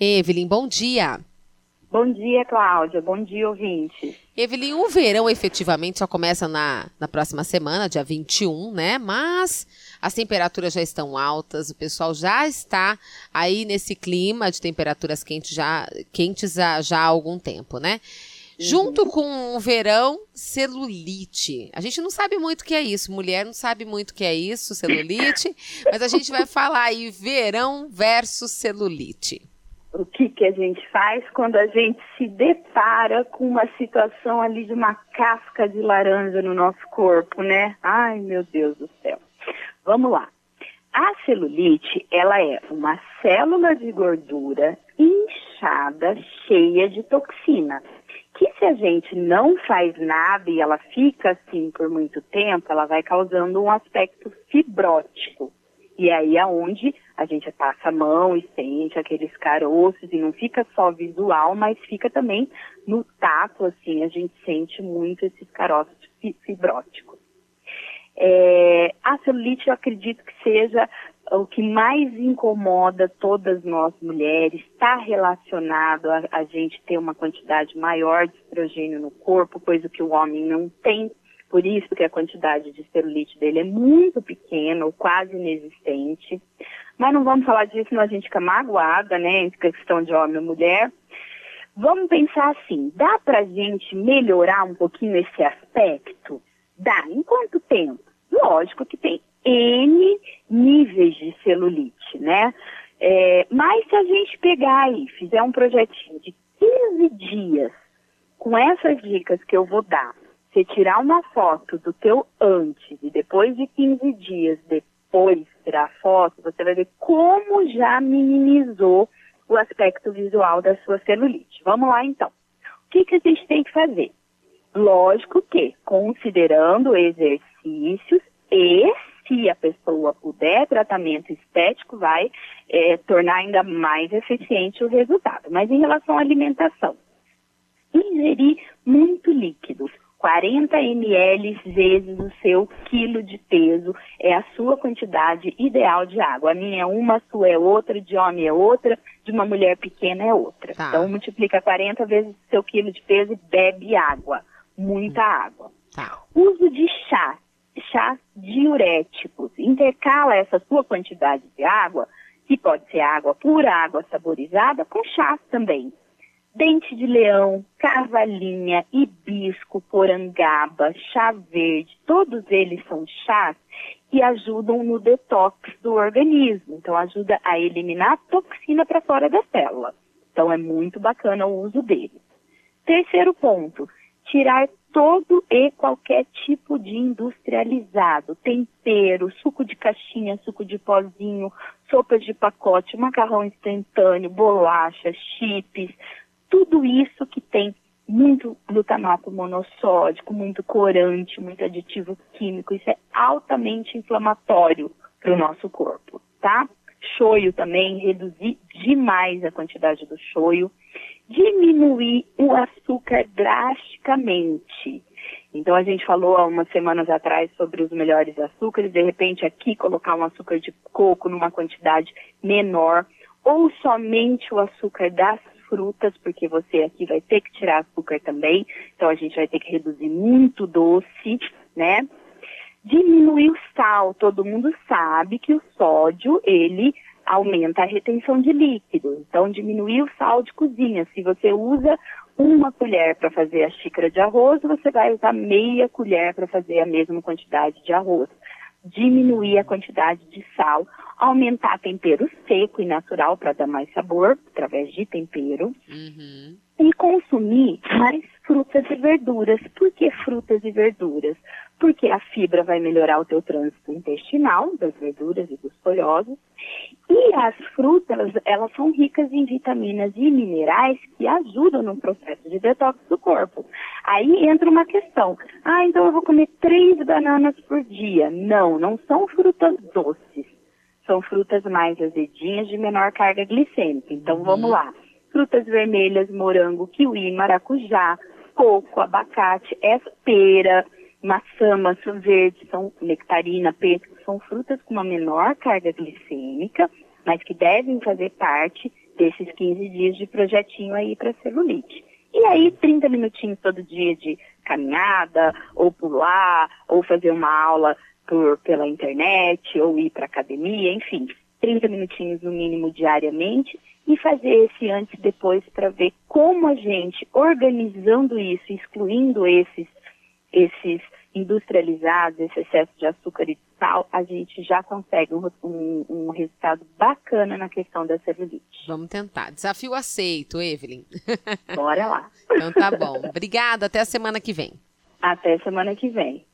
Evelyn, bom dia. Bom dia, Cláudia. Bom dia, ouvinte. Evelyn, o verão efetivamente só começa na, na próxima semana, dia 21, né? Mas as temperaturas já estão altas, o pessoal já está aí nesse clima de temperaturas quentes já, quentes já, já há algum tempo, né? Uhum. Junto com o verão, celulite. A gente não sabe muito o que é isso, mulher não sabe muito o que é isso, celulite, mas a gente vai falar aí verão versus celulite o que, que a gente faz quando a gente se depara com uma situação ali de uma casca de laranja no nosso corpo, né? Ai, meu Deus do céu. Vamos lá. A celulite, ela é uma célula de gordura inchada, cheia de toxina, que se a gente não faz nada e ela fica assim por muito tempo, ela vai causando um aspecto fibrótico. E aí é onde a gente passa a mão e sente aqueles caroços e não fica só visual, mas fica também no tato, assim, a gente sente muito esses caroços fibróticos. É, a celulite eu acredito que seja o que mais incomoda todas nós mulheres, está relacionado a, a gente ter uma quantidade maior de estrogênio no corpo, coisa que o homem não tem. Por isso que a quantidade de celulite dele é muito pequena ou quase inexistente. Mas não vamos falar disso, senão a gente fica magoada, né? Em questão de homem ou mulher. Vamos pensar assim, dá pra gente melhorar um pouquinho esse aspecto? Dá. Em quanto tempo? Lógico que tem N níveis de celulite, né? É, mas se a gente pegar e fizer um projetinho de 15 dias com essas dicas que eu vou dar, você tirar uma foto do teu antes e depois de 15 dias depois tirar a foto, você vai ver como já minimizou o aspecto visual da sua celulite. Vamos lá então. O que, que a gente tem que fazer? Lógico que, considerando exercícios e se a pessoa puder, tratamento estético vai é, tornar ainda mais eficiente o resultado. Mas em relação à alimentação, ingerir muito líquido 40 ml vezes o seu quilo de peso é a sua quantidade ideal de água. A minha é uma, a sua é outra, de homem é outra, de uma mulher pequena é outra. Tá. Então multiplica 40 vezes o seu quilo de peso e bebe água, muita hum. água. Tá. Uso de chá, chás diuréticos. Intercala essa sua quantidade de água, que pode ser água pura, água saborizada, com chás também dente de leão, cavalinha, hibisco, porangaba, chá verde, todos eles são chás que ajudam no detox do organismo. Então, ajuda a eliminar a toxina para fora da célula. Então, é muito bacana o uso deles. Terceiro ponto, tirar todo e qualquer tipo de industrializado, tempero, suco de caixinha, suco de pozinho, sopas de pacote, macarrão instantâneo, bolacha, chips, tudo isso que tem muito glutamato monossódico, muito corante, muito aditivo químico, isso é altamente inflamatório para o nosso corpo, tá? Shoyu também, reduzir demais a quantidade do shoyu, diminuir o açúcar drasticamente. Então a gente falou há umas semanas atrás sobre os melhores açúcares, de repente aqui colocar um açúcar de coco numa quantidade menor, ou somente o açúcar das frutas, porque você aqui vai ter que tirar açúcar também, então a gente vai ter que reduzir muito doce, né? Diminuir o sal, todo mundo sabe que o sódio, ele aumenta a retenção de líquido, então diminuir o sal de cozinha. Se você usa uma colher para fazer a xícara de arroz, você vai usar meia colher para fazer a mesma quantidade de arroz. Diminuir a quantidade de sal aumentar tempero seco e natural para dar mais sabor, através de tempero. Uhum. E consumir mais frutas e verduras. Por que frutas e verduras? Porque a fibra vai melhorar o teu trânsito intestinal, das verduras e dos folhosos. E as frutas, elas são ricas em vitaminas e minerais que ajudam no processo de detox do corpo. Aí entra uma questão. Ah, então eu vou comer três bananas por dia. Não, não são frutas doces são frutas mais azedinhas de menor carga glicêmica. Então uhum. vamos lá. Frutas vermelhas, morango, kiwi, maracujá, coco, abacate, pera, maçã, maçã verde, são nectarina, pêssego, são frutas com uma menor carga glicêmica, mas que devem fazer parte desses 15 dias de projetinho aí para celulite. E aí, 30 minutinhos todo dia de caminhada, ou pular, ou fazer uma aula por, pela internet, ou ir para academia, enfim, 30 minutinhos no mínimo diariamente e fazer esse antes e depois para ver como a gente, organizando isso, excluindo esses, esses industrializados, esse excesso de açúcar e tal, a gente já consegue um, um, um, resultado bacana na questão da celulite. Vamos tentar. Desafio aceito, Evelyn. Bora lá. então tá bom. Obrigada, até a semana que vem. Até semana que vem.